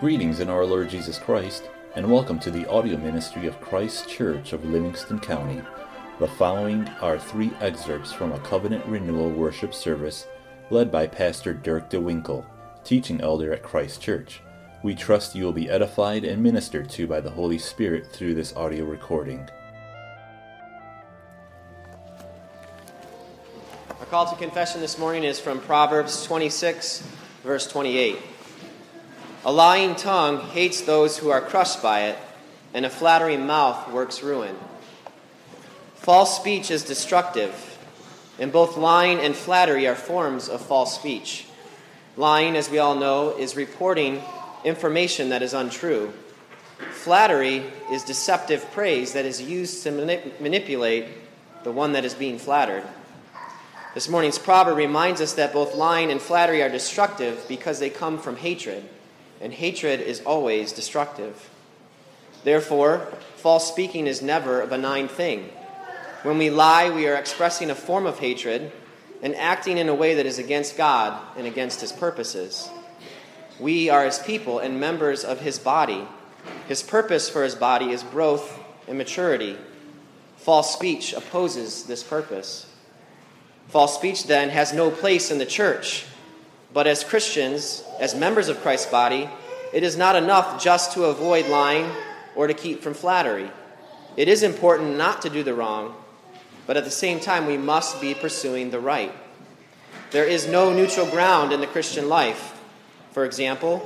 Greetings in our Lord Jesus Christ, and welcome to the audio ministry of Christ Church of Livingston County. The following are three excerpts from a covenant renewal worship service led by Pastor Dirk DeWinkle, teaching elder at Christ Church. We trust you will be edified and ministered to by the Holy Spirit through this audio recording. Our call to confession this morning is from Proverbs 26, verse 28. A lying tongue hates those who are crushed by it, and a flattering mouth works ruin. False speech is destructive, and both lying and flattery are forms of false speech. Lying, as we all know, is reporting information that is untrue. Flattery is deceptive praise that is used to manip- manipulate the one that is being flattered. This morning's proverb reminds us that both lying and flattery are destructive because they come from hatred and hatred is always destructive. Therefore, false speaking is never a benign thing. When we lie, we are expressing a form of hatred and acting in a way that is against God and against His purposes. We are His people and members of His body. His purpose for His body is growth and maturity. False speech opposes this purpose. False speech, then, has no place in the church but as Christians, as members of Christ's body, it is not enough just to avoid lying or to keep from flattery. It is important not to do the wrong, but at the same time, we must be pursuing the right. There is no neutral ground in the Christian life. For example,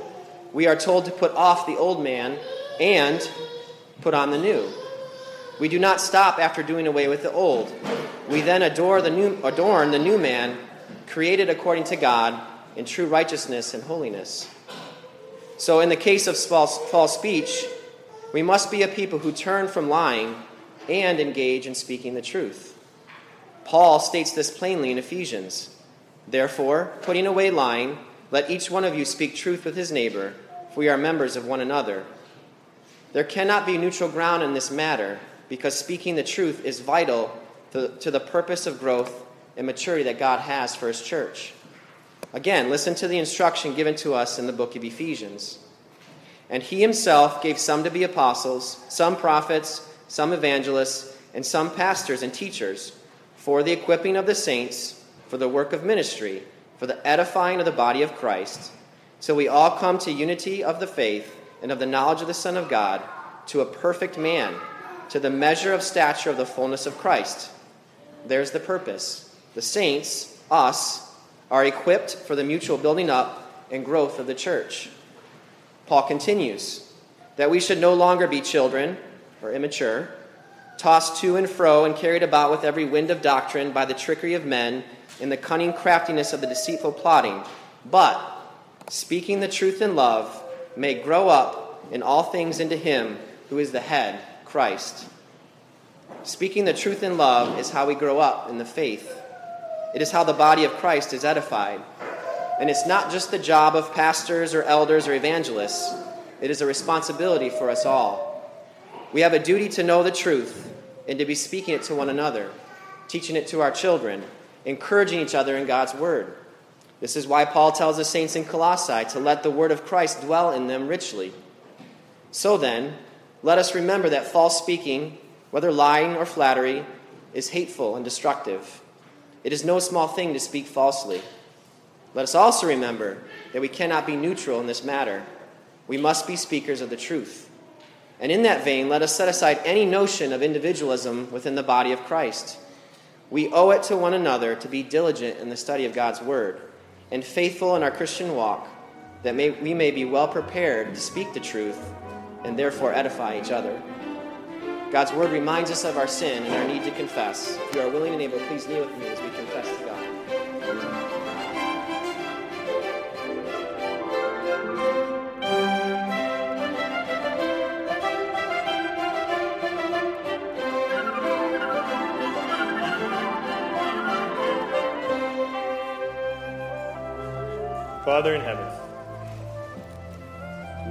we are told to put off the old man and put on the new. We do not stop after doing away with the old. We then adore the new, adorn the new man, created according to God in true righteousness and holiness. So, in the case of false, false speech, we must be a people who turn from lying and engage in speaking the truth. Paul states this plainly in Ephesians. Therefore, putting away lying, let each one of you speak truth with his neighbor, for we are members of one another. There cannot be neutral ground in this matter because speaking the truth is vital to, to the purpose of growth and maturity that God has for his church. Again, listen to the instruction given to us in the book of Ephesians. And he himself gave some to be apostles, some prophets, some evangelists, and some pastors and teachers for the equipping of the saints, for the work of ministry, for the edifying of the body of Christ, till we all come to unity of the faith and of the knowledge of the Son of God, to a perfect man, to the measure of stature of the fullness of Christ. There's the purpose. The saints, us, are equipped for the mutual building up and growth of the church. Paul continues that we should no longer be children or immature, tossed to and fro and carried about with every wind of doctrine by the trickery of men in the cunning craftiness of the deceitful plotting, but speaking the truth in love may grow up in all things into him who is the head, Christ. Speaking the truth in love is how we grow up in the faith. It is how the body of Christ is edified. And it's not just the job of pastors or elders or evangelists, it is a responsibility for us all. We have a duty to know the truth and to be speaking it to one another, teaching it to our children, encouraging each other in God's word. This is why Paul tells the saints in Colossae to let the word of Christ dwell in them richly. So then, let us remember that false speaking, whether lying or flattery, is hateful and destructive. It is no small thing to speak falsely. Let us also remember that we cannot be neutral in this matter. We must be speakers of the truth. And in that vein, let us set aside any notion of individualism within the body of Christ. We owe it to one another to be diligent in the study of God's Word and faithful in our Christian walk, that may, we may be well prepared to speak the truth and therefore edify each other. God's word reminds us of our sin and our need to confess. If you are willing and able, please kneel with me as we confess to God. Father in heaven,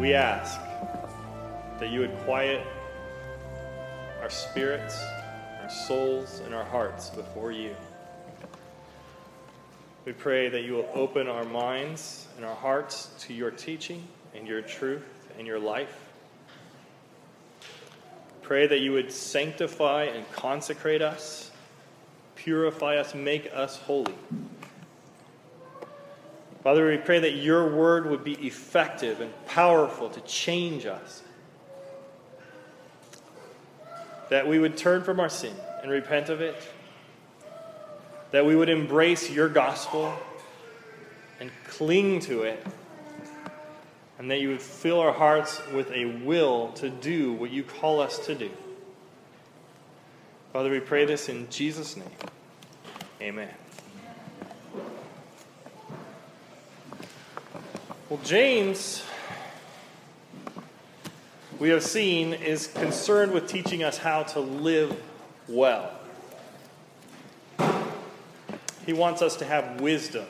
we ask that you would quiet our spirits, our souls, and our hearts before you. We pray that you will open our minds and our hearts to your teaching and your truth and your life. Pray that you would sanctify and consecrate us, purify us, make us holy. Father, we pray that your word would be effective and powerful to change us. That we would turn from our sin and repent of it. That we would embrace your gospel and cling to it. And that you would fill our hearts with a will to do what you call us to do. Father, we pray this in Jesus' name. Amen. Well, James, we have seen, is concerned with teaching us how to live well. He wants us to have wisdom.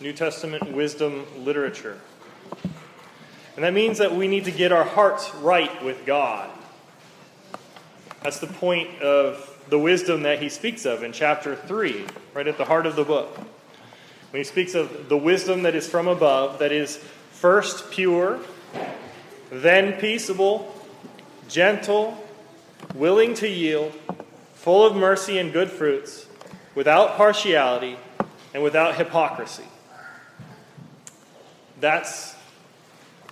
New Testament wisdom literature. And that means that we need to get our hearts right with God. That's the point of the wisdom that he speaks of in chapter 3, right at the heart of the book when he speaks of the wisdom that is from above, that is first pure, then peaceable, gentle, willing to yield, full of mercy and good fruits, without partiality and without hypocrisy. That's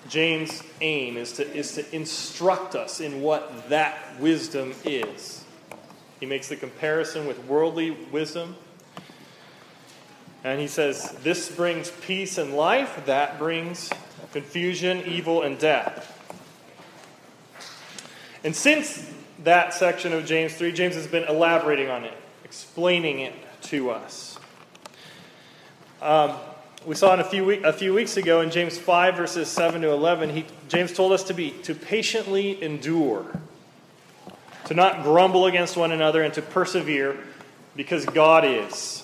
James' aim is to, is to instruct us in what that wisdom is. He makes the comparison with worldly wisdom and he says, This brings peace and life, that brings confusion, evil, and death. And since that section of James 3, James has been elaborating on it, explaining it to us. Um, we saw in a few, week, a few weeks ago in James 5, verses 7 to 11, he, James told us to be to patiently endure, to not grumble against one another, and to persevere because God is.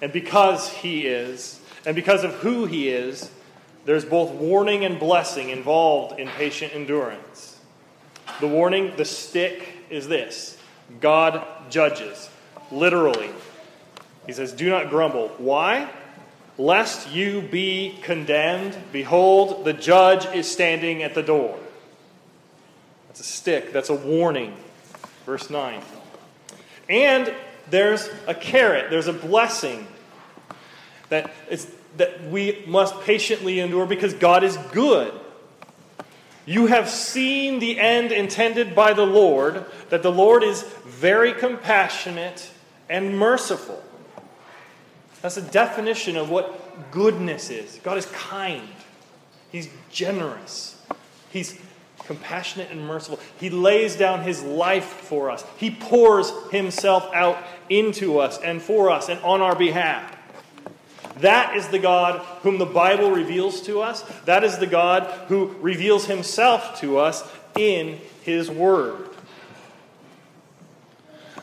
And because he is, and because of who he is, there's both warning and blessing involved in patient endurance. The warning, the stick, is this God judges, literally. He says, Do not grumble. Why? Lest you be condemned. Behold, the judge is standing at the door. That's a stick, that's a warning. Verse 9. And there's a carrot, there's a blessing that, is, that we must patiently endure because God is good. You have seen the end intended by the Lord, that the Lord is very compassionate and merciful. That's a definition of what goodness is. God is kind, He's generous, He's compassionate and merciful. He lays down His life for us, He pours Himself out into us and for us and on our behalf. That is the God whom the Bible reveals to us. That is the God who reveals himself to us in his word.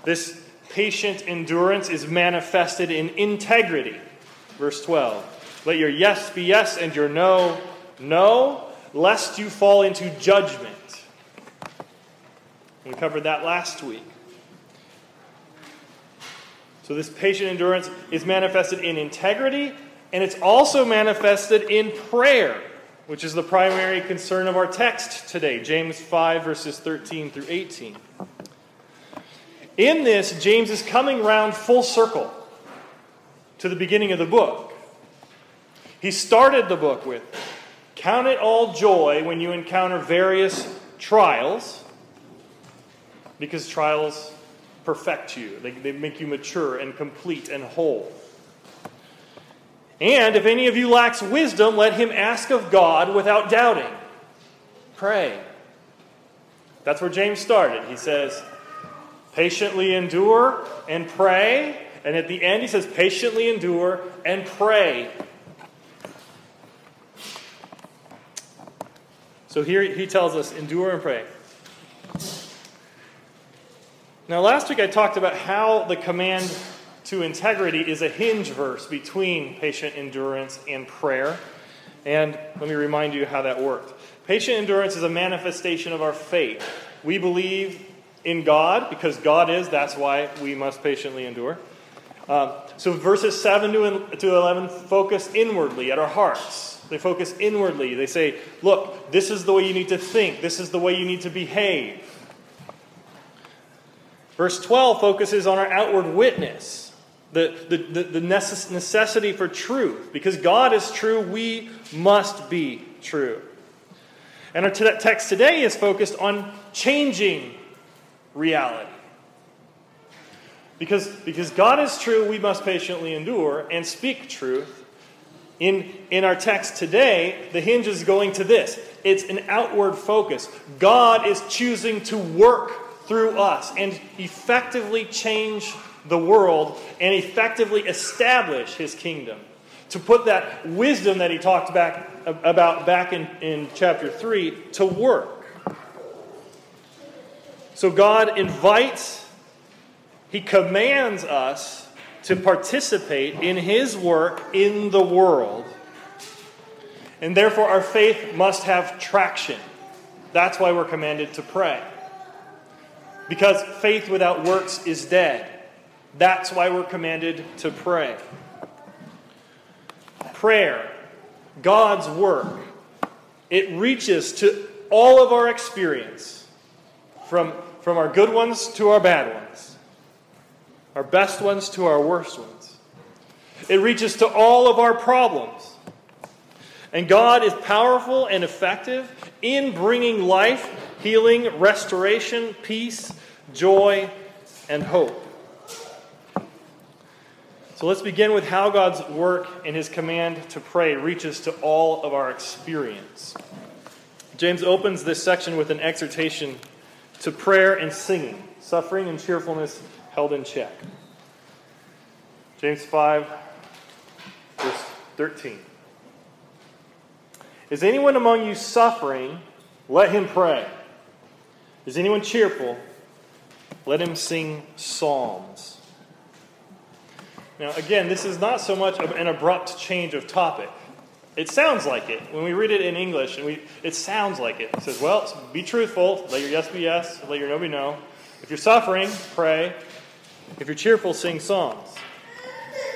This patient endurance is manifested in integrity. Verse 12. Let your yes be yes and your no, no, lest you fall into judgment. We covered that last week. So, this patient endurance is manifested in integrity, and it's also manifested in prayer, which is the primary concern of our text today James 5, verses 13 through 18. In this, James is coming round full circle to the beginning of the book. He started the book with Count it all joy when you encounter various trials, because trials perfect you, they, they make you mature and complete and whole. And if any of you lacks wisdom, let him ask of God without doubting. Pray. That's where James started. He says, patiently endure and pray. And at the end, he says, patiently endure and pray. So here he tells us, endure and pray. Now, last week I talked about how the command to integrity is a hinge verse between patient endurance and prayer. And let me remind you how that worked. Patient endurance is a manifestation of our faith. We believe in God because God is, that's why we must patiently endure. Um, so verses 7 to, to 11 focus inwardly at our hearts. They focus inwardly. They say, look, this is the way you need to think, this is the way you need to behave. Verse 12 focuses on our outward witness, the, the, the, the necessity for truth. Because God is true, we must be true. And our text today is focused on changing reality. Because, because God is true, we must patiently endure and speak truth. In, in our text today, the hinge is going to this it's an outward focus. God is choosing to work through us and effectively change the world and effectively establish his kingdom. To put that wisdom that he talked back, about back in, in chapter 3 to work. So God invites he commands us to participate in His work in the world. And therefore, our faith must have traction. That's why we're commanded to pray. Because faith without works is dead. That's why we're commanded to pray. Prayer, God's work, it reaches to all of our experience, from, from our good ones to our bad ones our best ones to our worst ones. It reaches to all of our problems. And God is powerful and effective in bringing life, healing, restoration, peace, joy, and hope. So let's begin with how God's work and his command to pray reaches to all of our experience. James opens this section with an exhortation to prayer and singing, suffering and cheerfulness held in check. James 5, verse 13. Is anyone among you suffering? Let him pray. Is anyone cheerful? Let him sing psalms. Now, again, this is not so much an abrupt change of topic. It sounds like it. When we read it in English, and we, it sounds like it. It says, well, be truthful. Let your yes be yes. Let your no be no. If you're suffering, pray. If you're cheerful, sing psalms.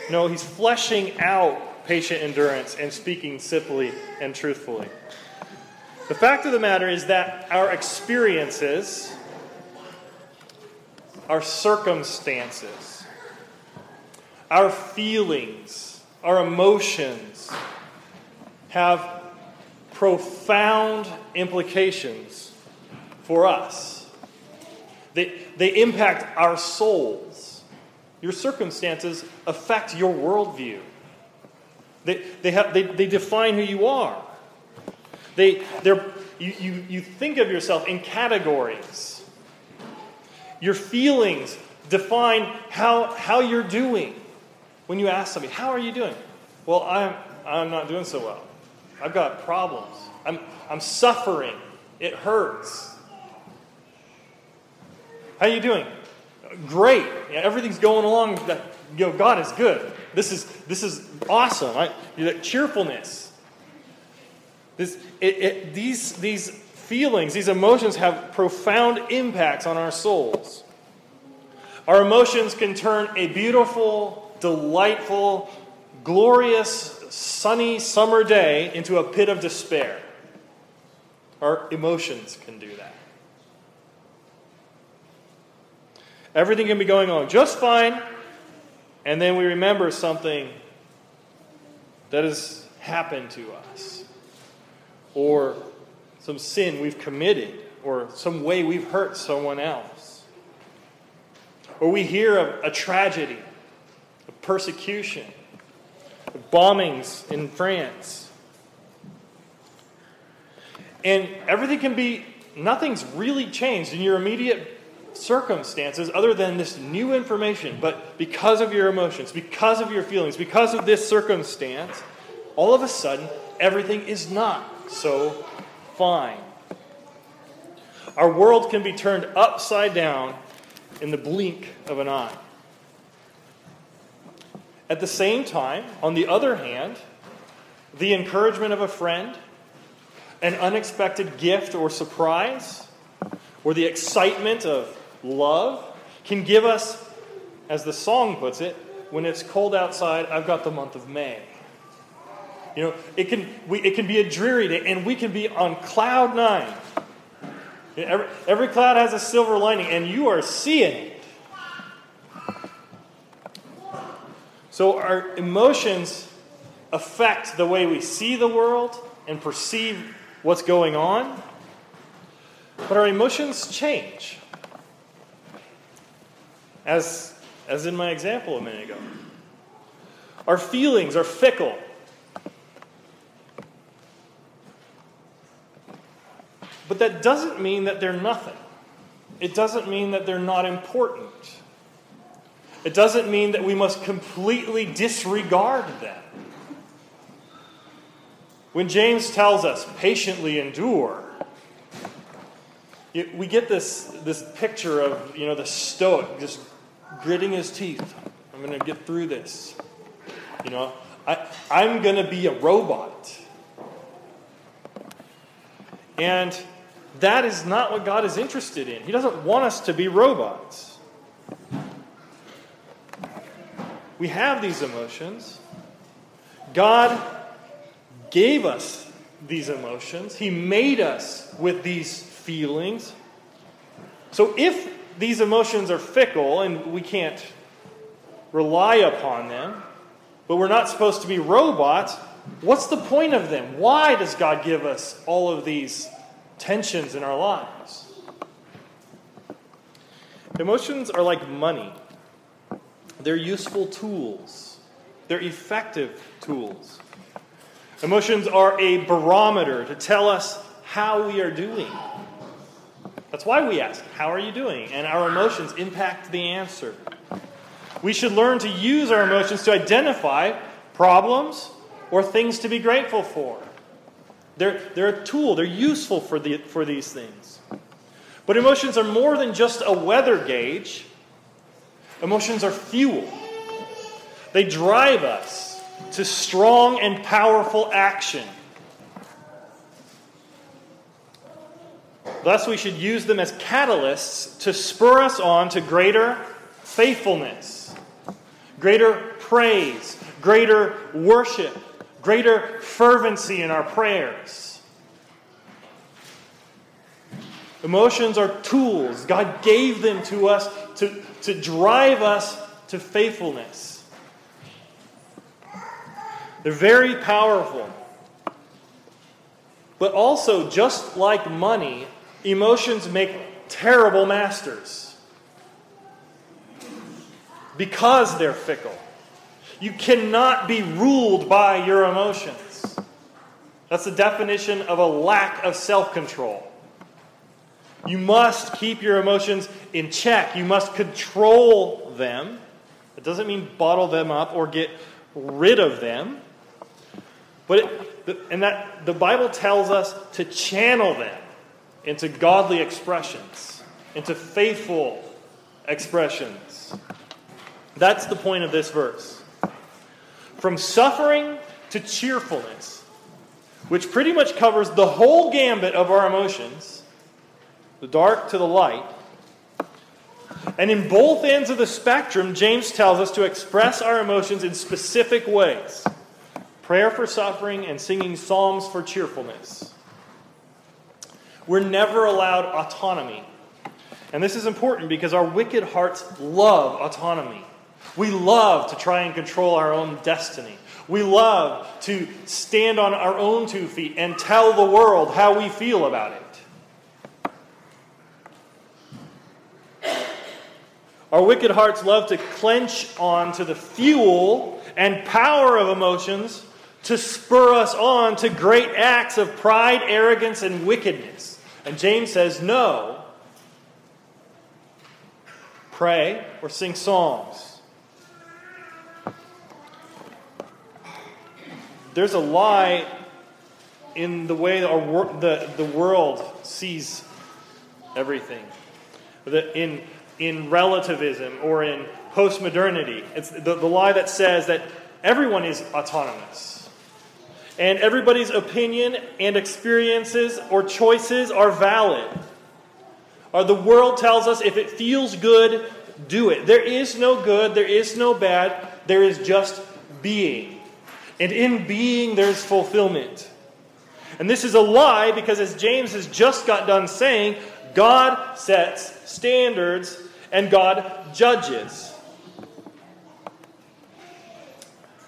No, he's fleshing out patient endurance and speaking simply and truthfully. The fact of the matter is that our experiences, our circumstances, our feelings, our emotions have profound implications for us. They, they impact our souls. Your circumstances affect your worldview. They, they, have, they, they define who you are. They, they're, you, you, you think of yourself in categories. Your feelings define how, how you're doing. When you ask somebody, How are you doing? Well, I'm, I'm not doing so well. I've got problems. I'm, I'm suffering. It hurts. How are you doing? Great. Yeah, everything's going along. You know, God is good. This is, this is awesome. I, know, cheerfulness. This, it, it, these, these feelings, these emotions have profound impacts on our souls. Our emotions can turn a beautiful, delightful, glorious, sunny summer day into a pit of despair. Our emotions can do that. Everything can be going on just fine, and then we remember something that has happened to us, or some sin we've committed, or some way we've hurt someone else. Or we hear of a tragedy, a persecution, of bombings in France. And everything can be, nothing's really changed in your immediate circumstances other than this new information, but because of your emotions, because of your feelings, because of this circumstance, all of a sudden, everything is not so fine. Our world can be turned upside down in the blink of an eye. At the same time, on the other hand, the encouragement of a friend, an unexpected gift or surprise, or the excitement of love can give us, as the song puts it, when it's cold outside, I've got the month of May. You know, it can, we, it can be a dreary day, and we can be on cloud nine. Every, every cloud has a silver lining, and you are seeing it. So our emotions affect the way we see the world and perceive what's going on. But our emotions change. As, as in my example a minute ago. Our feelings are fickle. But that doesn't mean that they're nothing. It doesn't mean that they're not important. It doesn't mean that we must completely disregard them. When James tells us, patiently endure, we get this, this picture of you know, the stoic just gritting his teeth. I'm going to get through this. You know, I, I'm going to be a robot. And that is not what God is interested in. He doesn't want us to be robots. We have these emotions. God gave us these emotions, He made us with these feelings. So if these emotions are fickle and we can't rely upon them, but we're not supposed to be robots, what's the point of them? Why does God give us all of these tensions in our lives. Emotions are like money, they're useful tools, they're effective tools. Emotions are a barometer to tell us how we are doing. That's why we ask, How are you doing? And our emotions impact the answer. We should learn to use our emotions to identify problems or things to be grateful for. They're, they're a tool, they're useful for, the, for these things. But emotions are more than just a weather gauge, emotions are fuel. They drive us to strong and powerful action. Thus, we should use them as catalysts to spur us on to greater faithfulness, greater praise, greater worship, greater fervency in our prayers. Emotions are tools. God gave them to us to, to drive us to faithfulness. They're very powerful. But also, just like money, emotions make terrible masters because they're fickle. You cannot be ruled by your emotions. That's the definition of a lack of self control. You must keep your emotions in check. You must control them. It doesn't mean bottle them up or get rid of them. But it, and that the Bible tells us to channel them into godly expressions, into faithful expressions. That's the point of this verse. From suffering to cheerfulness, which pretty much covers the whole gambit of our emotions, the dark to the light. And in both ends of the spectrum, James tells us to express our emotions in specific ways prayer for suffering and singing psalms for cheerfulness. We're never allowed autonomy. And this is important because our wicked hearts love autonomy. We love to try and control our own destiny. We love to stand on our own two feet and tell the world how we feel about it. Our wicked hearts love to clench on to the fuel and power of emotions to spur us on to great acts of pride, arrogance, and wickedness. And James says, no. Pray or sing psalms. There's a lie in the way our, the, the world sees everything. In, in relativism or in postmodernity, it's the, the lie that says that everyone is autonomous. And everybody's opinion and experiences or choices are valid. Or the world tells us if it feels good, do it. There is no good, there is no bad. there is just being. And in being, there's fulfillment. And this is a lie because, as James has just got done saying, God sets standards and God judges.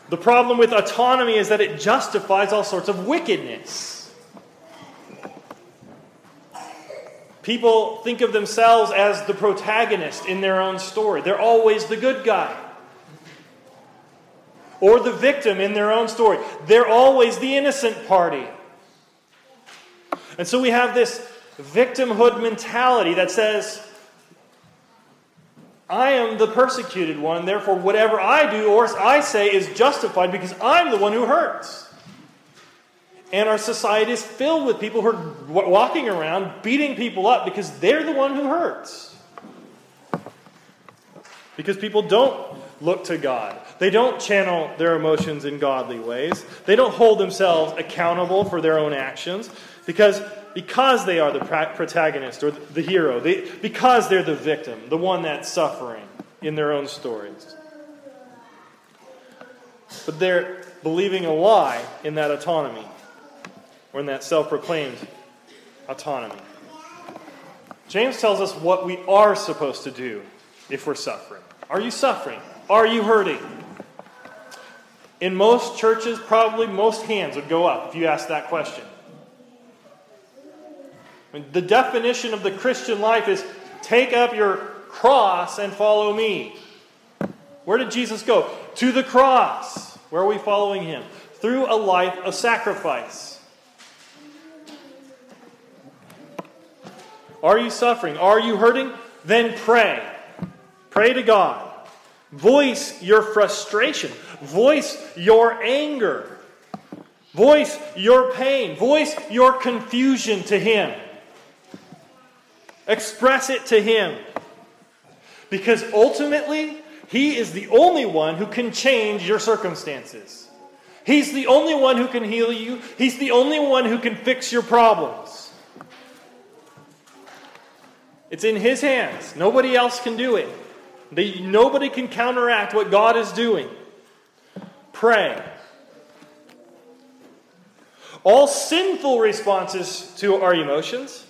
The problem with autonomy is that it justifies all sorts of wickedness. People think of themselves as the protagonist in their own story. They're always the good guy. Or the victim in their own story. They're always the innocent party. And so we have this victimhood mentality that says, I am the persecuted one, therefore, whatever I do or I say is justified because I'm the one who hurts. And our society is filled with people who are walking around beating people up because they're the one who hurts. Because people don't look to God. They don't channel their emotions in godly ways. They don't hold themselves accountable for their own actions because, because they are the protagonist or the hero, they, because they're the victim, the one that's suffering in their own stories. But they're believing a lie in that autonomy or in that self proclaimed autonomy. James tells us what we are supposed to do if we're suffering. Are you suffering? Are you hurting? In most churches, probably most hands would go up if you asked that question. The definition of the Christian life is take up your cross and follow me. Where did Jesus go? To the cross. Where are we following him? Through a life of sacrifice. Are you suffering? Are you hurting? Then pray. Pray to God. Voice your frustration. Voice your anger. Voice your pain. Voice your confusion to Him. Express it to Him. Because ultimately, He is the only one who can change your circumstances. He's the only one who can heal you, He's the only one who can fix your problems. It's in His hands. Nobody else can do it. They, nobody can counteract what God is doing. Pray. All sinful responses to our emotions,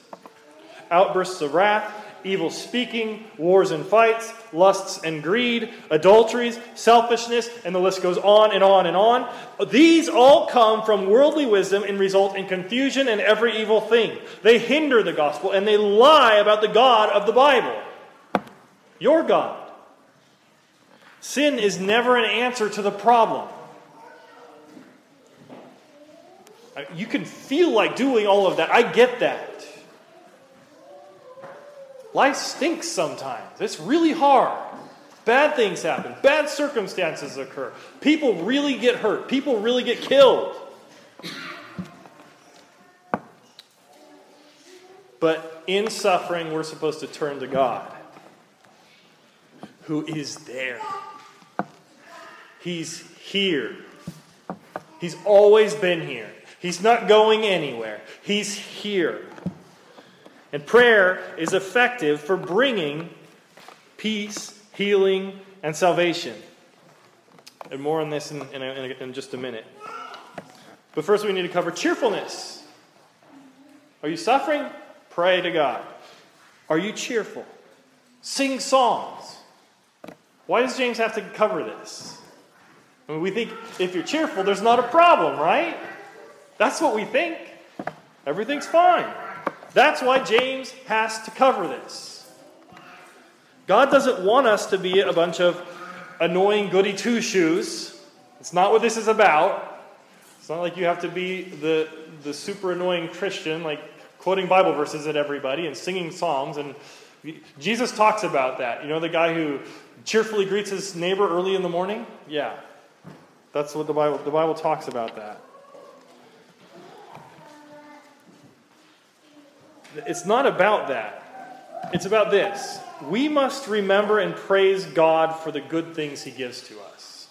outbursts of wrath, evil speaking, wars and fights, lusts and greed, adulteries, selfishness, and the list goes on and on and on. These all come from worldly wisdom and result in confusion and every evil thing. They hinder the gospel and they lie about the God of the Bible. Your God. Sin is never an answer to the problem. Uh, you can feel like doing all of that. I get that. Life stinks sometimes. It's really hard. Bad things happen. Bad circumstances occur. People really get hurt. People really get killed. But in suffering, we're supposed to turn to God, who is there. He's here. He's always been here. He's not going anywhere. He's here. And prayer is effective for bringing peace, healing, and salvation. And more on this in, in, in, in just a minute. But first, we need to cover cheerfulness. Are you suffering? Pray to God. Are you cheerful? Sing songs. Why does James have to cover this? I mean, we think if you're cheerful, there's not a problem, right? That's what we think. Everything's fine. That's why James has to cover this. God doesn't want us to be a bunch of annoying goody two shoes. It's not what this is about. It's not like you have to be the, the super annoying Christian, like quoting Bible verses at everybody and singing psalms. And Jesus talks about that. You know, the guy who cheerfully greets his neighbor early in the morning? Yeah. That's what the Bible, the Bible talks about that. It's not about that. It's about this. We must remember and praise God for the good things He gives to us.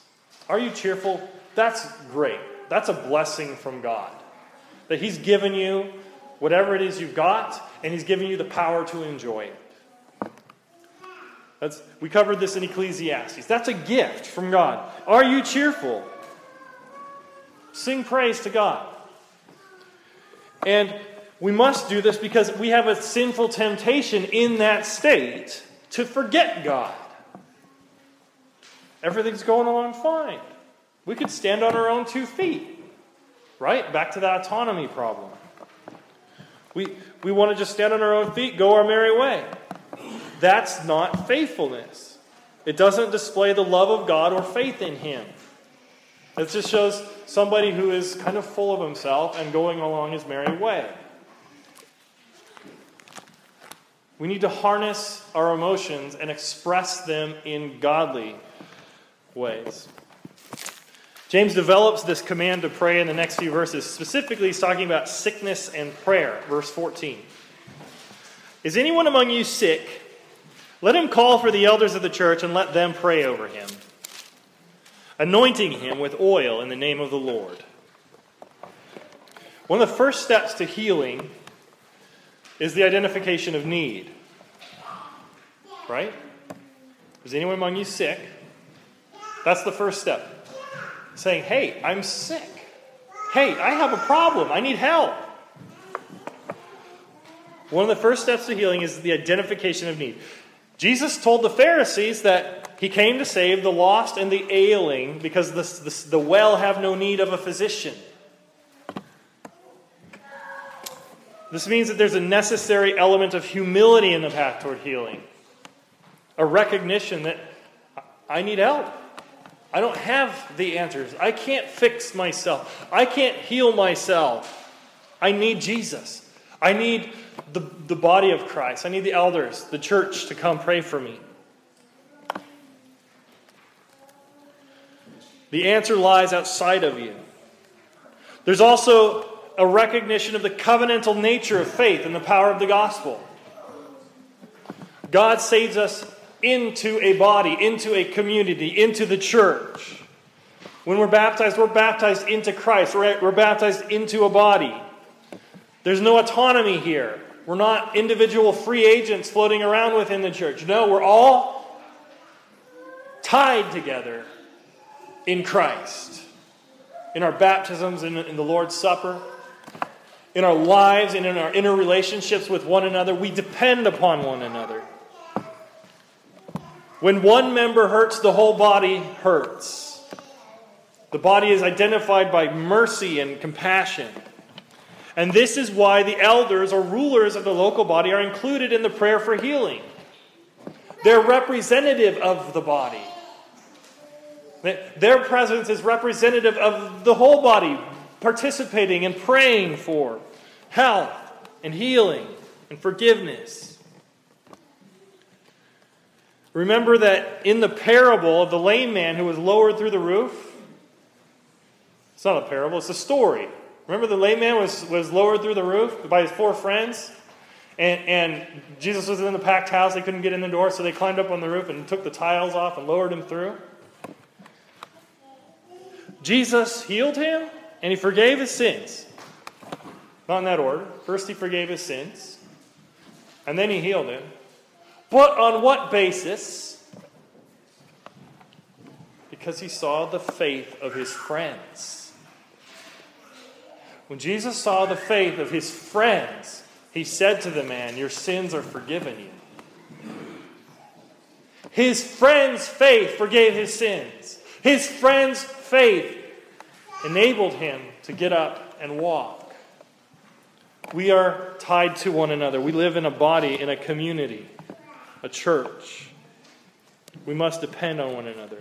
Are you cheerful? That's great. That's a blessing from God. That He's given you whatever it is you've got, and He's given you the power to enjoy it. That's, we covered this in Ecclesiastes. That's a gift from God. Are you cheerful? Sing praise to God. And we must do this because we have a sinful temptation in that state to forget God. Everything's going along fine. We could stand on our own two feet, right? Back to that autonomy problem. We, we want to just stand on our own feet, go our merry way. That's not faithfulness. It doesn't display the love of God or faith in Him. It just shows somebody who is kind of full of himself and going along his merry way. We need to harness our emotions and express them in godly ways. James develops this command to pray in the next few verses. Specifically, he's talking about sickness and prayer. Verse 14. Is anyone among you sick? Let him call for the elders of the church and let them pray over him, anointing him with oil in the name of the Lord. One of the first steps to healing is the identification of need. Right? Is anyone among you sick? That's the first step saying, Hey, I'm sick. Hey, I have a problem. I need help. One of the first steps to healing is the identification of need. Jesus told the Pharisees that he came to save the lost and the ailing because the, the, the well have no need of a physician. This means that there's a necessary element of humility in the path toward healing, a recognition that I need help. I don't have the answers. I can't fix myself. I can't heal myself. I need Jesus. I need the, the body of Christ. I need the elders, the church to come pray for me. The answer lies outside of you. There's also a recognition of the covenantal nature of faith and the power of the gospel. God saves us into a body, into a community, into the church. When we're baptized, we're baptized into Christ, we're, baptized into a body. There's no autonomy here. We're not individual free agents floating around within the church. No, we're all tied together in Christ. In our baptisms, in, in the Lord's Supper, in our lives, and in our inner relationships with one another, we depend upon one another. When one member hurts, the whole body hurts. The body is identified by mercy and compassion. And this is why the elders or rulers of the local body are included in the prayer for healing. They're representative of the body. Their presence is representative of the whole body, participating and praying for health and healing and forgiveness. Remember that in the parable of the lame man who was lowered through the roof? It's not a parable, it's a story. Remember the lame man was, was lowered through the roof by his four friends? And, and Jesus was in the packed house. They couldn't get in the door, so they climbed up on the roof and took the tiles off and lowered him through. Jesus healed him and he forgave his sins. Not in that order. First, he forgave his sins, and then he healed him. But on what basis? Because he saw the faith of his friends. When Jesus saw the faith of his friends, he said to the man, Your sins are forgiven you. His friend's faith forgave his sins. His friend's faith enabled him to get up and walk. We are tied to one another. We live in a body, in a community a church. We must depend on one another.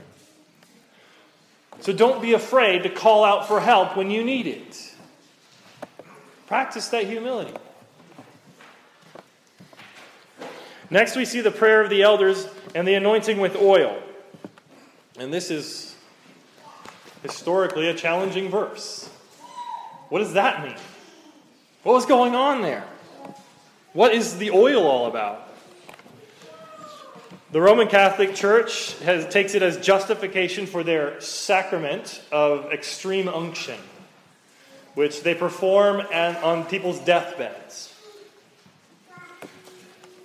So don't be afraid to call out for help when you need it. Practice that humility. Next, we see the prayer of the elders and the anointing with oil. And this is historically a challenging verse. What does that mean? What was going on there? What is the oil all about? The Roman Catholic Church has, takes it as justification for their sacrament of extreme unction, which they perform on people's deathbeds.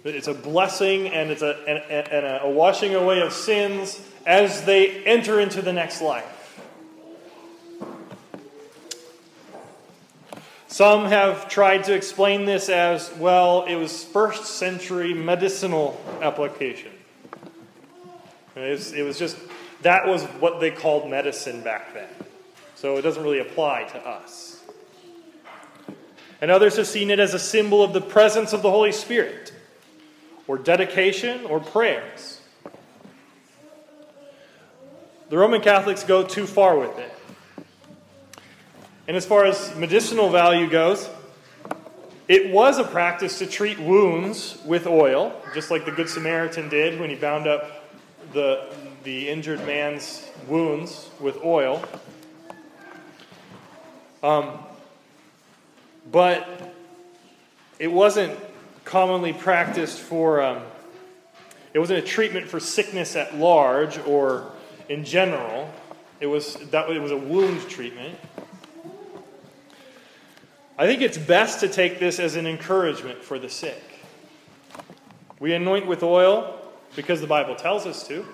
It's a blessing and it's a, and, and a washing away of sins as they enter into the next life. Some have tried to explain this as well, it was first century medicinal application. It was, it was just, that was what they called medicine back then. So it doesn't really apply to us. And others have seen it as a symbol of the presence of the Holy Spirit, or dedication, or prayers. The Roman Catholics go too far with it. And as far as medicinal value goes, it was a practice to treat wounds with oil, just like the Good Samaritan did when he bound up the, the injured man's wounds with oil. Um, but it wasn't commonly practiced for, um, it wasn't a treatment for sickness at large or in general. It was, that, it was a wound treatment. I think it's best to take this as an encouragement for the sick. We anoint with oil because the Bible tells us to.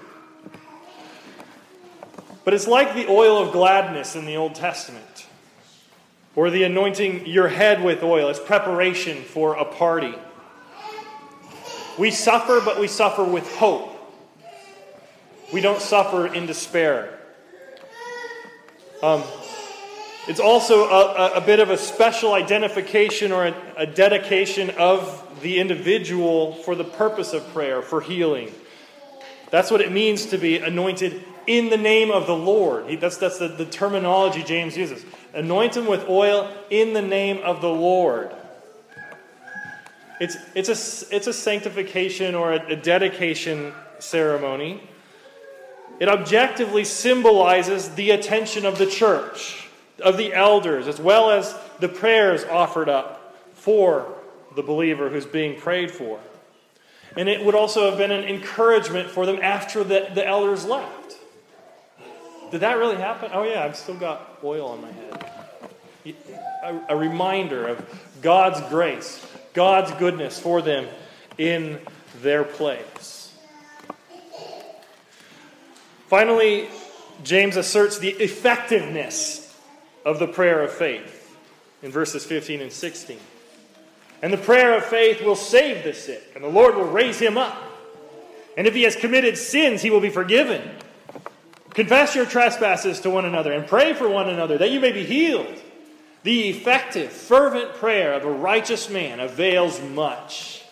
But it's like the oil of gladness in the Old Testament, or the anointing your head with oil as preparation for a party. We suffer, but we suffer with hope. We don't suffer in despair. Um, it's also a, a, bit of a special identification or a, a dedication of the individual for the purpose of prayer, for healing. That's what it means to be anointed in the name of the Lord. He, that's that's the, the terminology James uses. Anoint him with oil in the name of the Lord. It's, it's, a, it's a sanctification or a, a dedication ceremony. It objectively symbolizes the attention of the church of the elders, as well as the prayers offered up for the believer who's being prayed for. And it would also have been an encouragement for them after the, the elders left. Did that really happen? Oh, yeah, I've still got oil on my head. A, a reminder of God's grace, God's goodness for them in their place. Finally, James asserts the effectiveness of the prayer of faith in verses 15 and 16. And the prayer of faith will save the sick, and the Lord will raise him up. And if he has committed sins, he will be forgiven. Confess your trespasses to one another and pray for one another that you may be healed. The effective, fervent prayer of a righteous man avails much.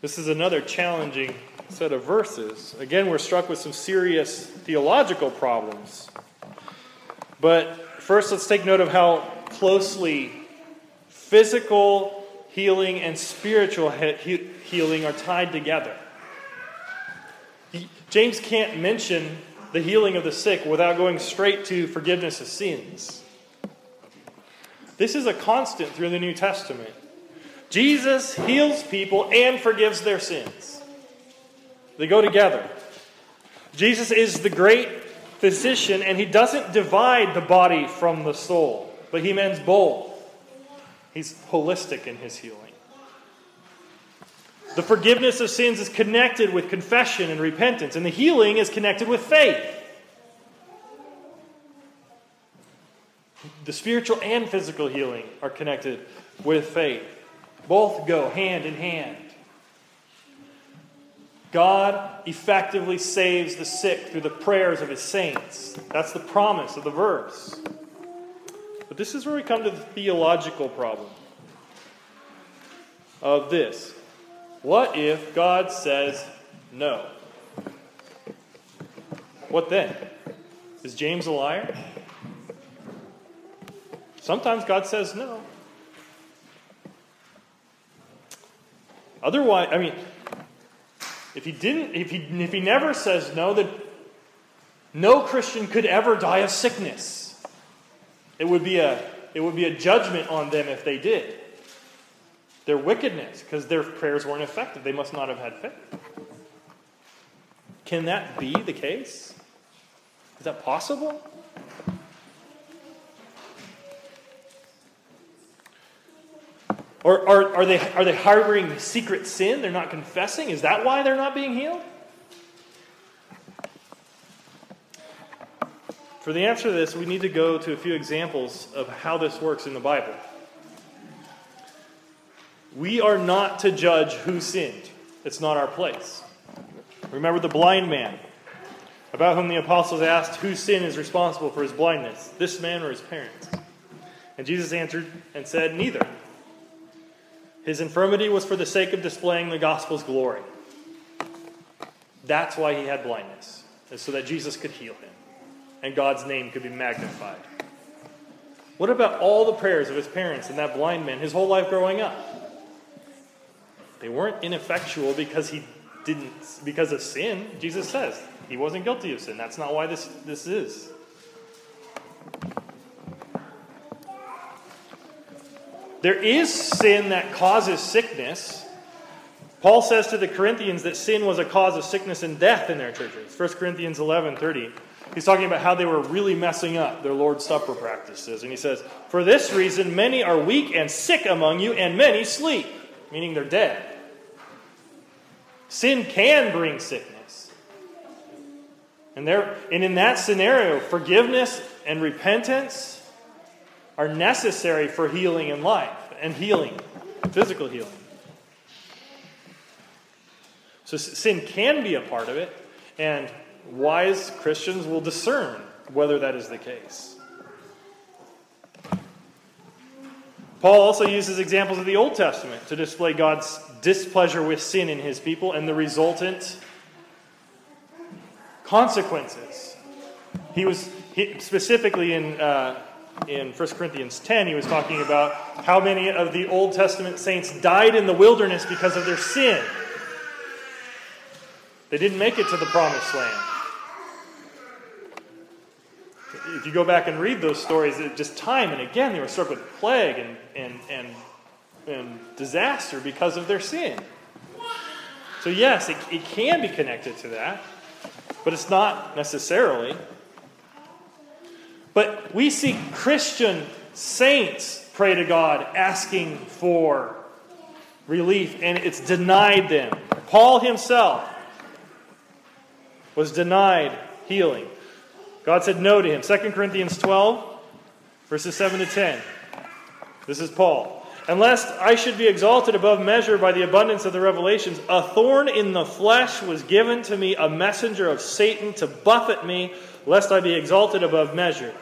This is another challenging set of verses. Again, we're struck with some serious theological problems. But first, let's take note of how closely physical healing and spiritual he- healing are tied together. He, James can't mention the healing of the sick without going straight to forgiveness of sins. This is a constant through the New Testament. Jesus heals people and forgives their sins. They go together. Jesus is the great physician, and he doesn't divide the body from the soul, but he mends both. He's holistic in his healing. The forgiveness of sins is connected with confession and repentance, and the healing is connected with faith. The spiritual and physical healing are connected with faith. Both go hand in hand. God effectively saves the sick through the prayers of his saints. That's the promise of the verse. But this is where we come to the theological problem of this. What if God says no? What then? Is James a liar? Sometimes God says no. Otherwise, I mean, if he didn't, if he, if he never says no, then no Christian could ever die of sickness. It would be a, it would be a judgment on them if they did. Their wickedness, because their prayers weren't effective. They must not have had faith. Can that be the case? Is that possible? Or are, are, they, are they harboring secret sin? They're not confessing? Is that why they're not being healed? For the answer to this, we need to go to a few examples of how this works in the Bible. We are not to judge who sinned, it's not our place. Remember the blind man, about whom the apostles asked whose sin is responsible for his blindness, this man or his parents? And Jesus answered and said, Neither. His infirmity was for the sake of displaying the gospel's glory. That's why he had blindness, is so that Jesus could heal him and God's name could be magnified. What about all the prayers of his parents and that blind man his whole life growing up? They weren't ineffectual because he didn't because of sin. Jesus says he wasn't guilty of sin. That's not why this, this is. There is sin that causes sickness. Paul says to the Corinthians that sin was a cause of sickness and death in their churches. 1 Corinthians 11 30. He's talking about how they were really messing up their Lord's Supper practices. And he says, For this reason, many are weak and sick among you, and many sleep, meaning they're dead. Sin can bring sickness. And, there, and in that scenario, forgiveness and repentance are necessary for healing in life and healing, physical healing. So sin can be a part of it, and wise Christians will discern whether that is the case. Paul also uses examples of the Old Testament to display God's displeasure with sin in his people and the resultant consequences. He was he, specifically in uh, in 1 Corinthians 10, he was talking about how many of the Old Testament saints died in the wilderness because of their sin. They didn't make it to the promised land. If you go back and read those stories, just time and again they were struck with plague and, and, and, and disaster because of their sin. So, yes, it, it can be connected to that, but it's not necessarily. But we see Christian saints pray to God asking for relief, and it's denied them. Paul himself was denied healing. God said no to him. 2 Corinthians 12, verses 7 to 10. This is Paul. Unless I should be exalted above measure by the abundance of the revelations, a thorn in the flesh was given to me, a messenger of Satan to buffet me, lest I be exalted above measure.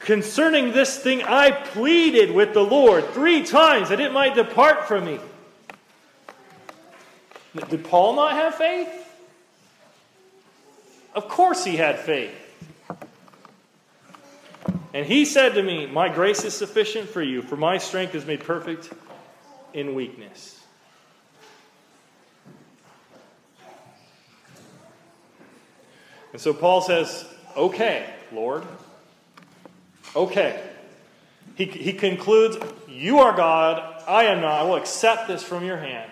Concerning this thing, I pleaded with the Lord three times that it might depart from me. Did Paul not have faith? Of course he had faith. And he said to me, My grace is sufficient for you, for my strength is made perfect in weakness. And so Paul says, Okay, Lord, Okay. He, he concludes, You are God, I am not. I will accept this from your hand.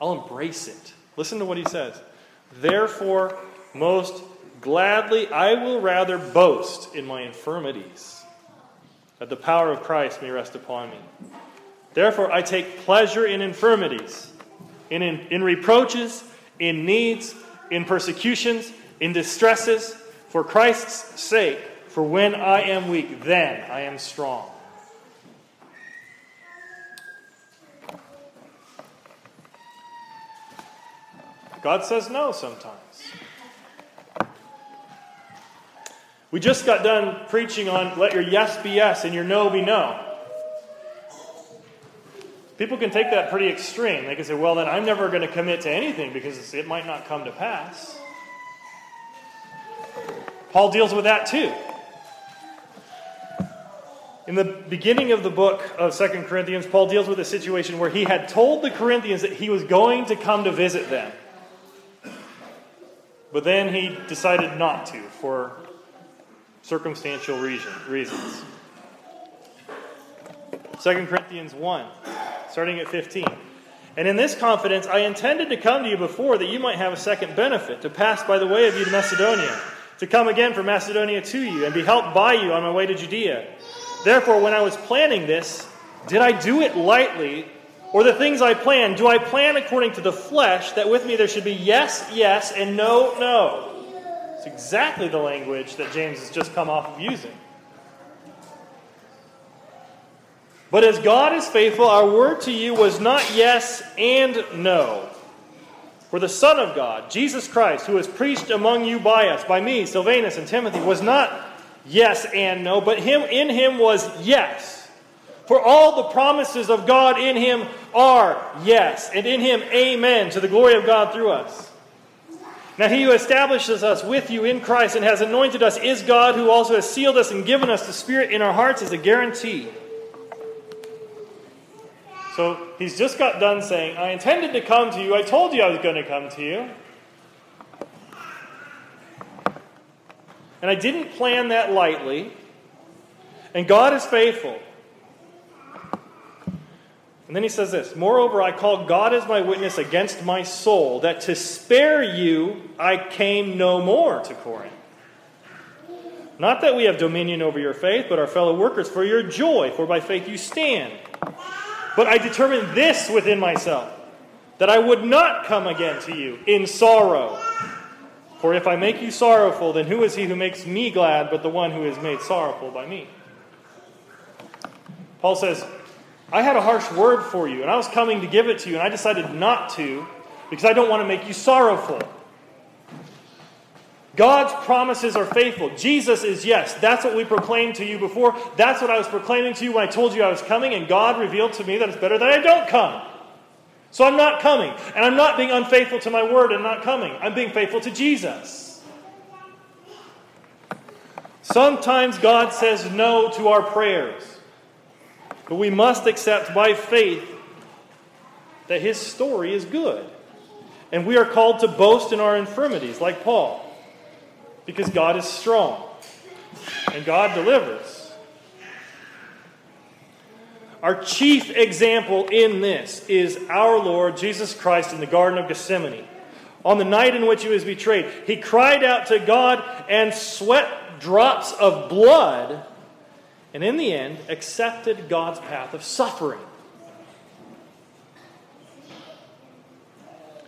I'll embrace it. Listen to what he says. Therefore, most gladly, I will rather boast in my infirmities, that the power of Christ may rest upon me. Therefore, I take pleasure in infirmities, in, in, in reproaches, in needs, in persecutions, in distresses, for Christ's sake. For when I am weak, then I am strong. God says no sometimes. We just got done preaching on let your yes be yes and your no be no. People can take that pretty extreme. They can say, well, then I'm never going to commit to anything because it might not come to pass. Paul deals with that too. In the beginning of the book of Second Corinthians, Paul deals with a situation where he had told the Corinthians that he was going to come to visit them. But then he decided not to for circumstantial reason, reasons. 2 Corinthians 1, starting at 15. And in this confidence, I intended to come to you before that you might have a second benefit, to pass by the way of you to Macedonia, to come again from Macedonia to you, and be helped by you on my way to Judea. Therefore, when I was planning this, did I do it lightly Or the things I plan, do I plan according to the flesh, that with me there should be yes, yes, and no, no? It's exactly the language that James has just come off of using. But as God is faithful, our word to you was not yes and no. For the Son of God, Jesus Christ, who was preached among you by us, by me, Silvanus, and Timothy, was not yes and no, but him in him was yes. For all the promises of God in him are yes, and in him amen to the glory of God through us. Now, he who establishes us with you in Christ and has anointed us is God, who also has sealed us and given us the Spirit in our hearts as a guarantee. So he's just got done saying, I intended to come to you. I told you I was going to come to you. And I didn't plan that lightly. And God is faithful. And then he says this Moreover, I call God as my witness against my soul, that to spare you I came no more to Corinth. Not that we have dominion over your faith, but our fellow workers for your joy, for by faith you stand. But I determined this within myself, that I would not come again to you in sorrow. For if I make you sorrowful, then who is he who makes me glad but the one who is made sorrowful by me? Paul says, I had a harsh word for you, and I was coming to give it to you, and I decided not to because I don't want to make you sorrowful. God's promises are faithful. Jesus is yes. That's what we proclaimed to you before. That's what I was proclaiming to you when I told you I was coming, and God revealed to me that it's better that I don't come. So I'm not coming. And I'm not being unfaithful to my word and not coming. I'm being faithful to Jesus. Sometimes God says no to our prayers. But we must accept by faith that his story is good. And we are called to boast in our infirmities, like Paul, because God is strong and God delivers. Our chief example in this is our Lord Jesus Christ in the Garden of Gethsemane. On the night in which he was betrayed, he cried out to God and sweat drops of blood and in the end accepted God's path of suffering.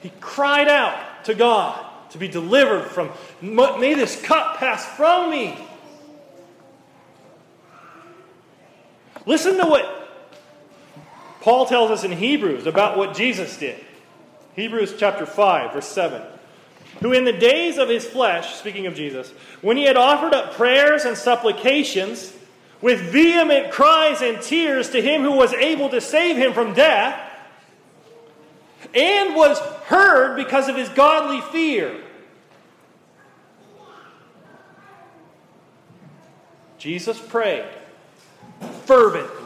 He cried out to God to be delivered from, may this cup pass from me. Listen to what Paul tells us in Hebrews about what Jesus did. Hebrews chapter 5, verse 7. Who in the days of his flesh, speaking of Jesus, when he had offered up prayers and supplications, with vehement cries and tears to him who was able to save him from death, and was heard because of his godly fear. Jesus prayed fervently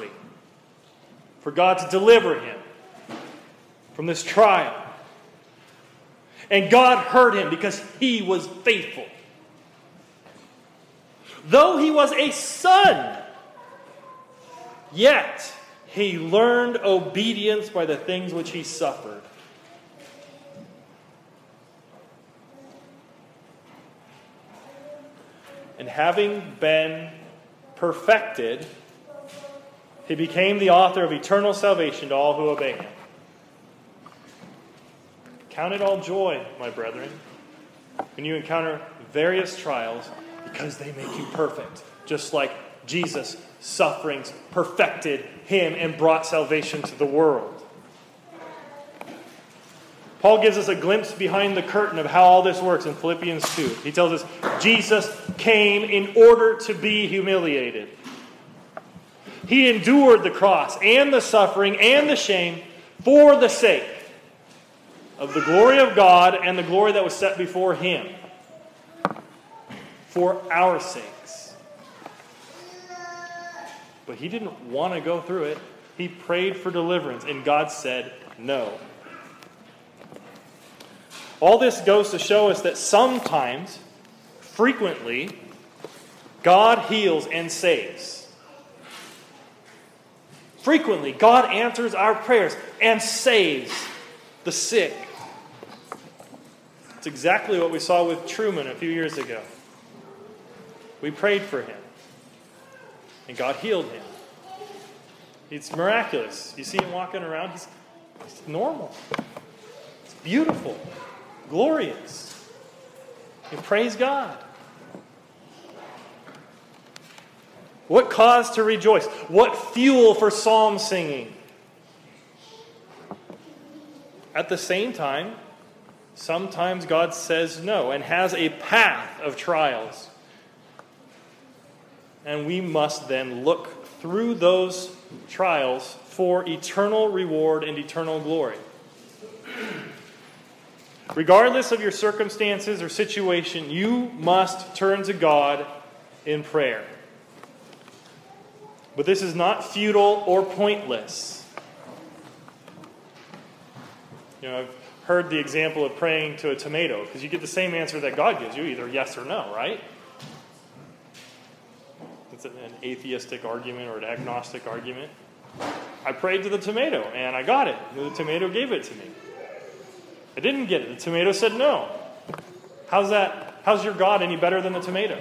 for God to deliver him from this trial. And God heard him because he was faithful. Though he was a son, Yet he learned obedience by the things which he suffered. And having been perfected, he became the author of eternal salvation to all who obey him. Count it all joy, my brethren, when you encounter various trials, because they make you perfect, just like Jesus' sufferings perfected him and brought salvation to the world. Paul gives us a glimpse behind the curtain of how all this works in Philippians 2. He tells us Jesus came in order to be humiliated. He endured the cross and the suffering and the shame for the sake of the glory of God and the glory that was set before him. For our sakes. But he didn't want to go through it. He prayed for deliverance, and God said no. All this goes to show us that sometimes, frequently, God heals and saves. Frequently, God answers our prayers and saves the sick. It's exactly what we saw with Truman a few years ago. We prayed for him and God healed him. It's miraculous. You see him walking around, he's It's normal. It's beautiful, glorious. You praise God. What cause to rejoice? What fuel for psalm singing? At the same time, sometimes God says no and has a path of trials. And we must then look through those trials for eternal reward and eternal glory. Regardless of your circumstances or situation, you must turn to God in prayer. But this is not futile or pointless. You know, I've heard the example of praying to a tomato because you get the same answer that God gives you, either yes or no, right? It's an atheistic argument or an agnostic argument. I prayed to the tomato and I got it. The tomato gave it to me. I didn't get it. The tomato said no. How's that? How's your God any better than the tomato?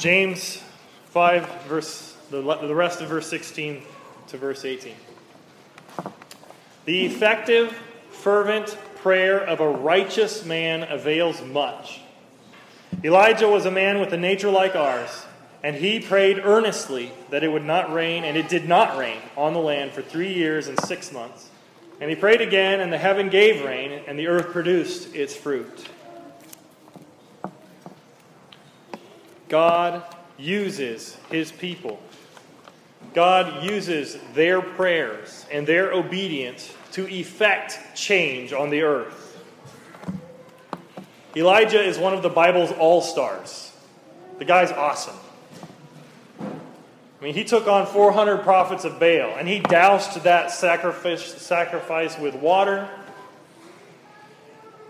James 5, verse, the, the rest of verse 16 to verse 18. The effective, fervent prayer of a righteous man avails much. Elijah was a man with a nature like ours, and he prayed earnestly that it would not rain, and it did not rain on the land for three years and six months. And he prayed again, and the heaven gave rain, and the earth produced its fruit. God uses his people. God uses their prayers and their obedience to effect change on the earth. Elijah is one of the Bible's all stars. The guy's awesome. I mean, he took on 400 prophets of Baal and he doused that sacrifice, sacrifice with water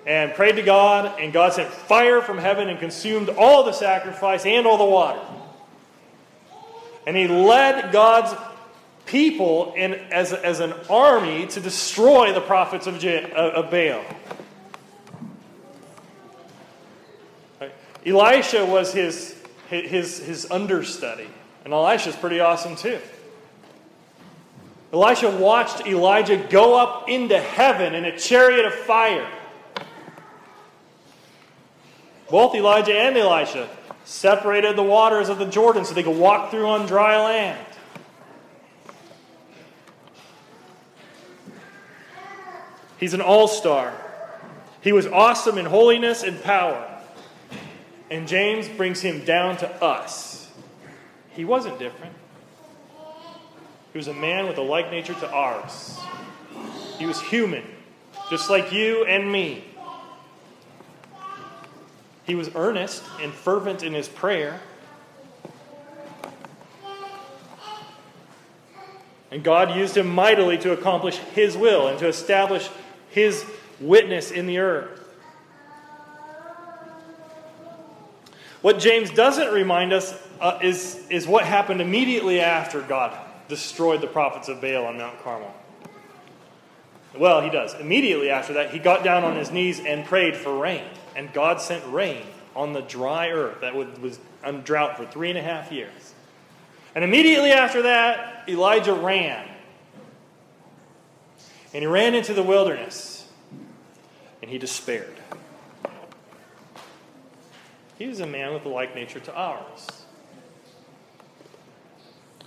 and prayed to God, and God sent fire from heaven and consumed all the sacrifice and all the water. And he led God's people in, as, as an army to destroy the prophets of, of Baal. Elisha was his, his, his understudy. And Elisha's pretty awesome too. Elisha watched Elijah go up into heaven in a chariot of fire. Both Elijah and Elisha separated the waters of the Jordan so they could walk through on dry land. He's an all star. He was awesome in holiness and power. And James brings him down to us. He wasn't different. He was a man with a like nature to ours. He was human, just like you and me. He was earnest and fervent in his prayer. And God used him mightily to accomplish his will and to establish his witness in the earth. What James doesn't remind us uh, is, is what happened immediately after God destroyed the prophets of Baal on Mount Carmel. Well, he does. Immediately after that, he got down on his knees and prayed for rain. And God sent rain on the dry earth that was on drought for three and a half years. And immediately after that, Elijah ran. And he ran into the wilderness. And he despaired. He was a man with a like nature to ours.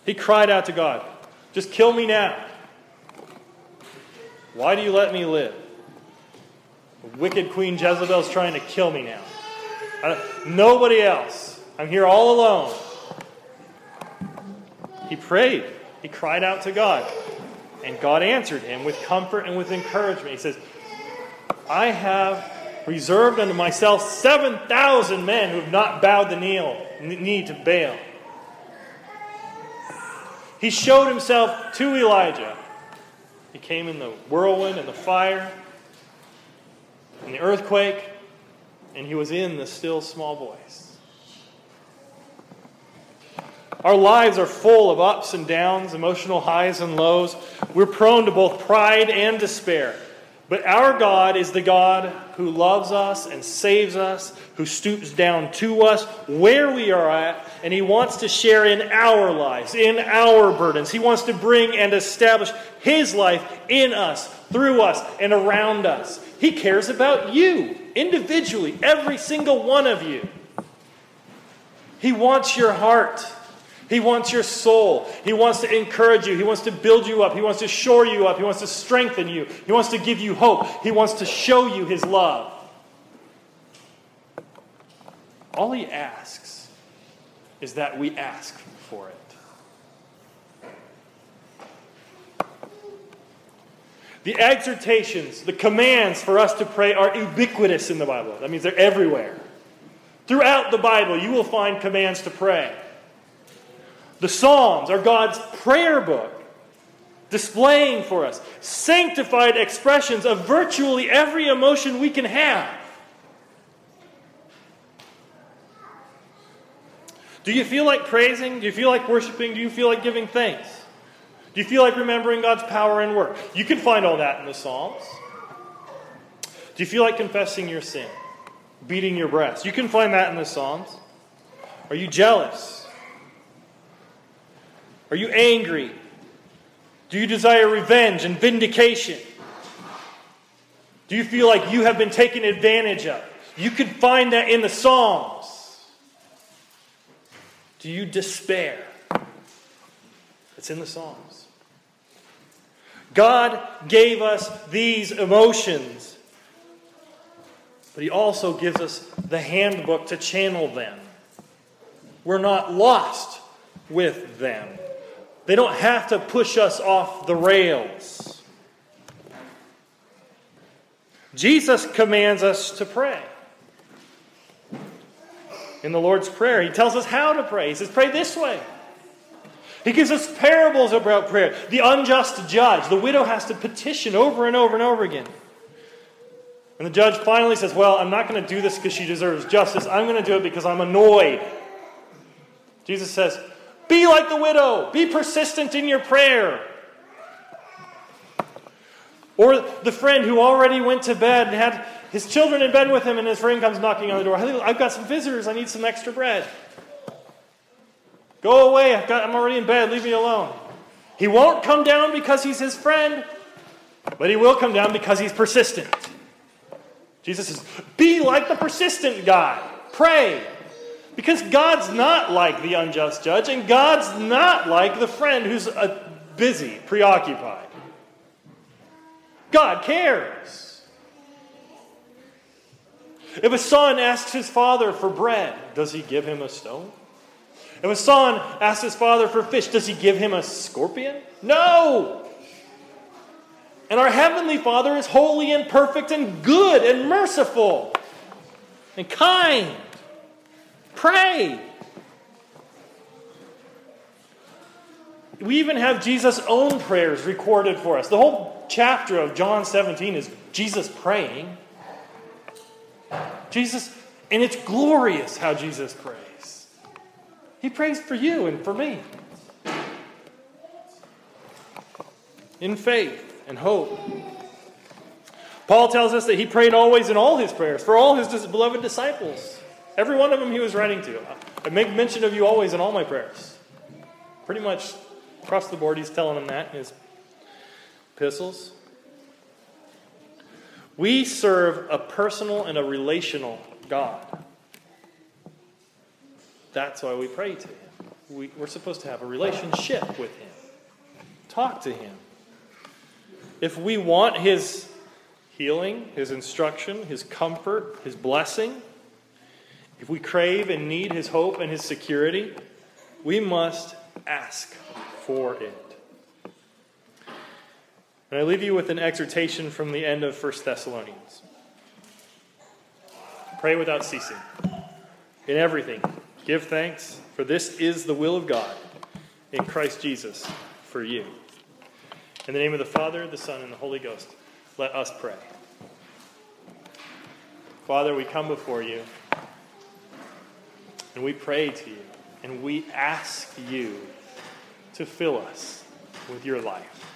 He cried out to God, Just kill me now. Why do you let me live? Wicked Queen Jezebel's trying to kill me now. nobody else. I'm here all alone. He prayed. He cried out to God. And God answered him with comfort and with encouragement. He says, I have reserved unto myself 7,000 men who have not bowed the knee to Baal. He showed himself to Elijah. He came in the whirlwind and the fire and the earthquake, and he was in the still small voice. Our lives are full of ups and downs, emotional highs and lows. We're prone to both pride and despair. But our God is the God who loves us and saves us, who stoops down to us where we are at, and He wants to share in our lives, in our burdens. He wants to bring and establish His life in us, through us, and around us. He cares about you individually, every single one of you. He wants your heart. He wants your soul. He wants to encourage you. He wants to build you up. He wants to shore you up. He wants to strengthen you. He wants to give you hope. He wants to show you His love. All He asks is that we ask for it. The exhortations, the commands for us to pray are ubiquitous in the Bible. That means they're everywhere. Throughout the Bible, you will find commands to pray. The Psalms are God's prayer book, displaying for us sanctified expressions of virtually every emotion we can have. Do you feel like praising? Do you feel like worshiping? Do you feel like giving thanks? Do you feel like remembering God's power and work? You can find all that in the Psalms. Do you feel like confessing your sin? Beating your breast? You can find that in the Psalms. Are you jealous? Are you angry? Do you desire revenge and vindication? Do you feel like you have been taken advantage of? You can find that in the Psalms. Do you despair? It's in the Psalms. God gave us these emotions, but He also gives us the handbook to channel them. We're not lost with them. They don't have to push us off the rails. Jesus commands us to pray. In the Lord's Prayer, He tells us how to pray. He says, Pray this way. He gives us parables about prayer. The unjust judge, the widow has to petition over and over and over again. And the judge finally says, Well, I'm not going to do this because she deserves justice. I'm going to do it because I'm annoyed. Jesus says, be like the widow. Be persistent in your prayer. Or the friend who already went to bed and had his children in bed with him, and his friend comes knocking on the door. I've got some visitors. I need some extra bread. Go away. I've got, I'm already in bed. Leave me alone. He won't come down because he's his friend, but he will come down because he's persistent. Jesus says, Be like the persistent guy. Pray. Because God's not like the unjust judge, and God's not like the friend who's uh, busy, preoccupied. God cares. If a son asks his father for bread, does he give him a stone? If a son asks his father for fish, does he give him a scorpion? No! And our Heavenly Father is holy and perfect and good and merciful and kind. Pray. We even have Jesus' own prayers recorded for us. The whole chapter of John 17 is Jesus praying. Jesus, and it's glorious how Jesus prays. He prays for you and for me. In faith and hope. Paul tells us that he prayed always in all his prayers for all his beloved disciples. Every one of them he was writing to. I make mention of you always in all my prayers. Pretty much across the board, he's telling them that in his epistles. We serve a personal and a relational God. That's why we pray to him. We, we're supposed to have a relationship with him, talk to him. If we want his healing, his instruction, his comfort, his blessing, if we crave and need his hope and his security, we must ask for it. And I leave you with an exhortation from the end of 1 Thessalonians. Pray without ceasing. In everything, give thanks, for this is the will of God in Christ Jesus for you. In the name of the Father, the Son, and the Holy Ghost, let us pray. Father, we come before you. And we pray to you and we ask you to fill us with your life.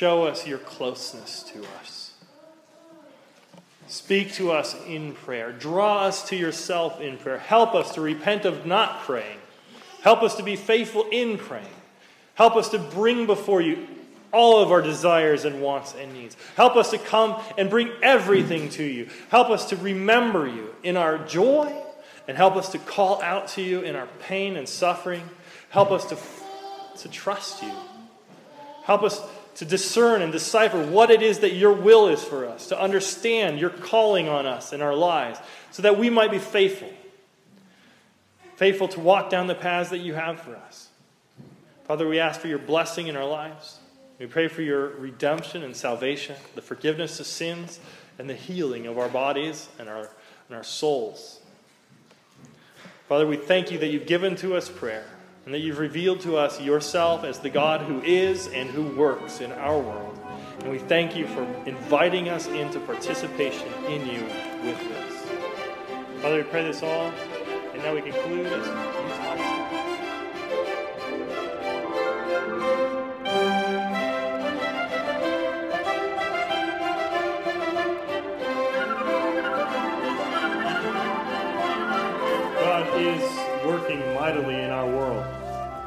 show us your closeness to us. Speak to us in prayer. Draw us to yourself in prayer. Help us to repent of not praying. Help us to be faithful in praying. Help us to bring before you all of our desires and wants and needs. Help us to come and bring everything to you. Help us to remember you in our joy and help us to call out to you in our pain and suffering. Help us to, to trust you. Help us to discern and decipher what it is that your will is for us, to understand your calling on us in our lives, so that we might be faithful. Faithful to walk down the paths that you have for us. Father, we ask for your blessing in our lives. We pray for your redemption and salvation, the forgiveness of sins, and the healing of our bodies and our, and our souls. Father, we thank you that you've given to us prayer and that you've revealed to us yourself as the God who is and who works in our world. And we thank you for inviting us into participation in you with this. Father, we pray this all, and now we conclude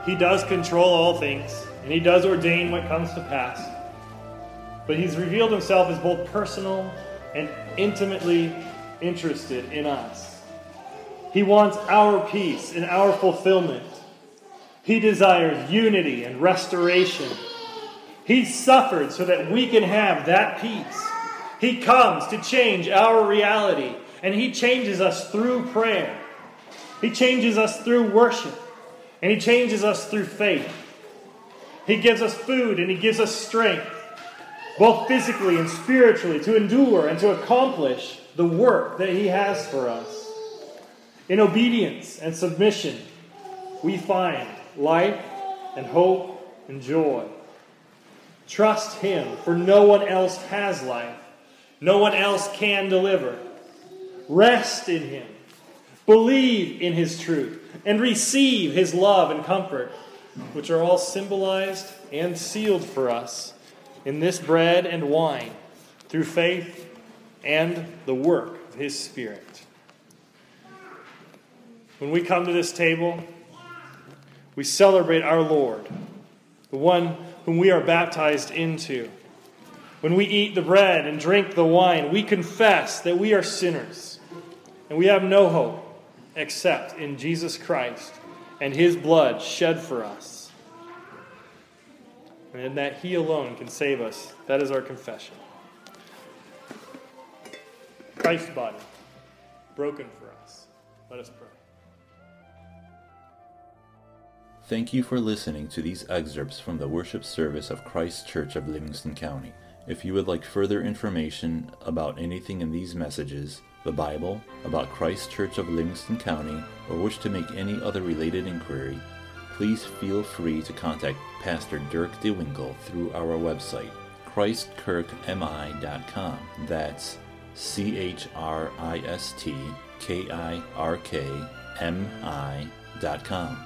He does control all things, and He does ordain what comes to pass. But He's revealed Himself as both personal and intimately interested in us. He wants our peace and our fulfillment. He desires unity and restoration. He suffered so that we can have that peace. He comes to change our reality, and He changes us through prayer. He changes us through worship, and He changes us through faith. He gives us food and He gives us strength, both physically and spiritually, to endure and to accomplish the work that He has for us. In obedience and submission, we find life and hope and joy. Trust Him, for no one else has life. No one else can deliver. Rest in Him believe in his truth, and receive his love and comfort, which are all symbolized and sealed for us in this bread and wine through faith and the work of his Spirit. When we come to this table, we celebrate our Lord, the one whom we are baptized into. When we eat the bread and drink the wine, we confess that we are sinners and we have no hope except in Jesus Christ and his blood shed for us. And that he alone can save us. That is our confession. Christ's body, broken for us. Let us pray. Thank you for listening to these excerpts from the worship service of Christ Church of Livingston County. If you would like further information about anything in these messages, the Bible, about Christ Church of Livingston County, or wish to make any other related inquiry, please feel free to contact Pastor Dirk DeWinkle through our website, christkirkmi.com. That's C H R I S T K I R K M I.com.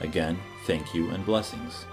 Again, thank you and blessings.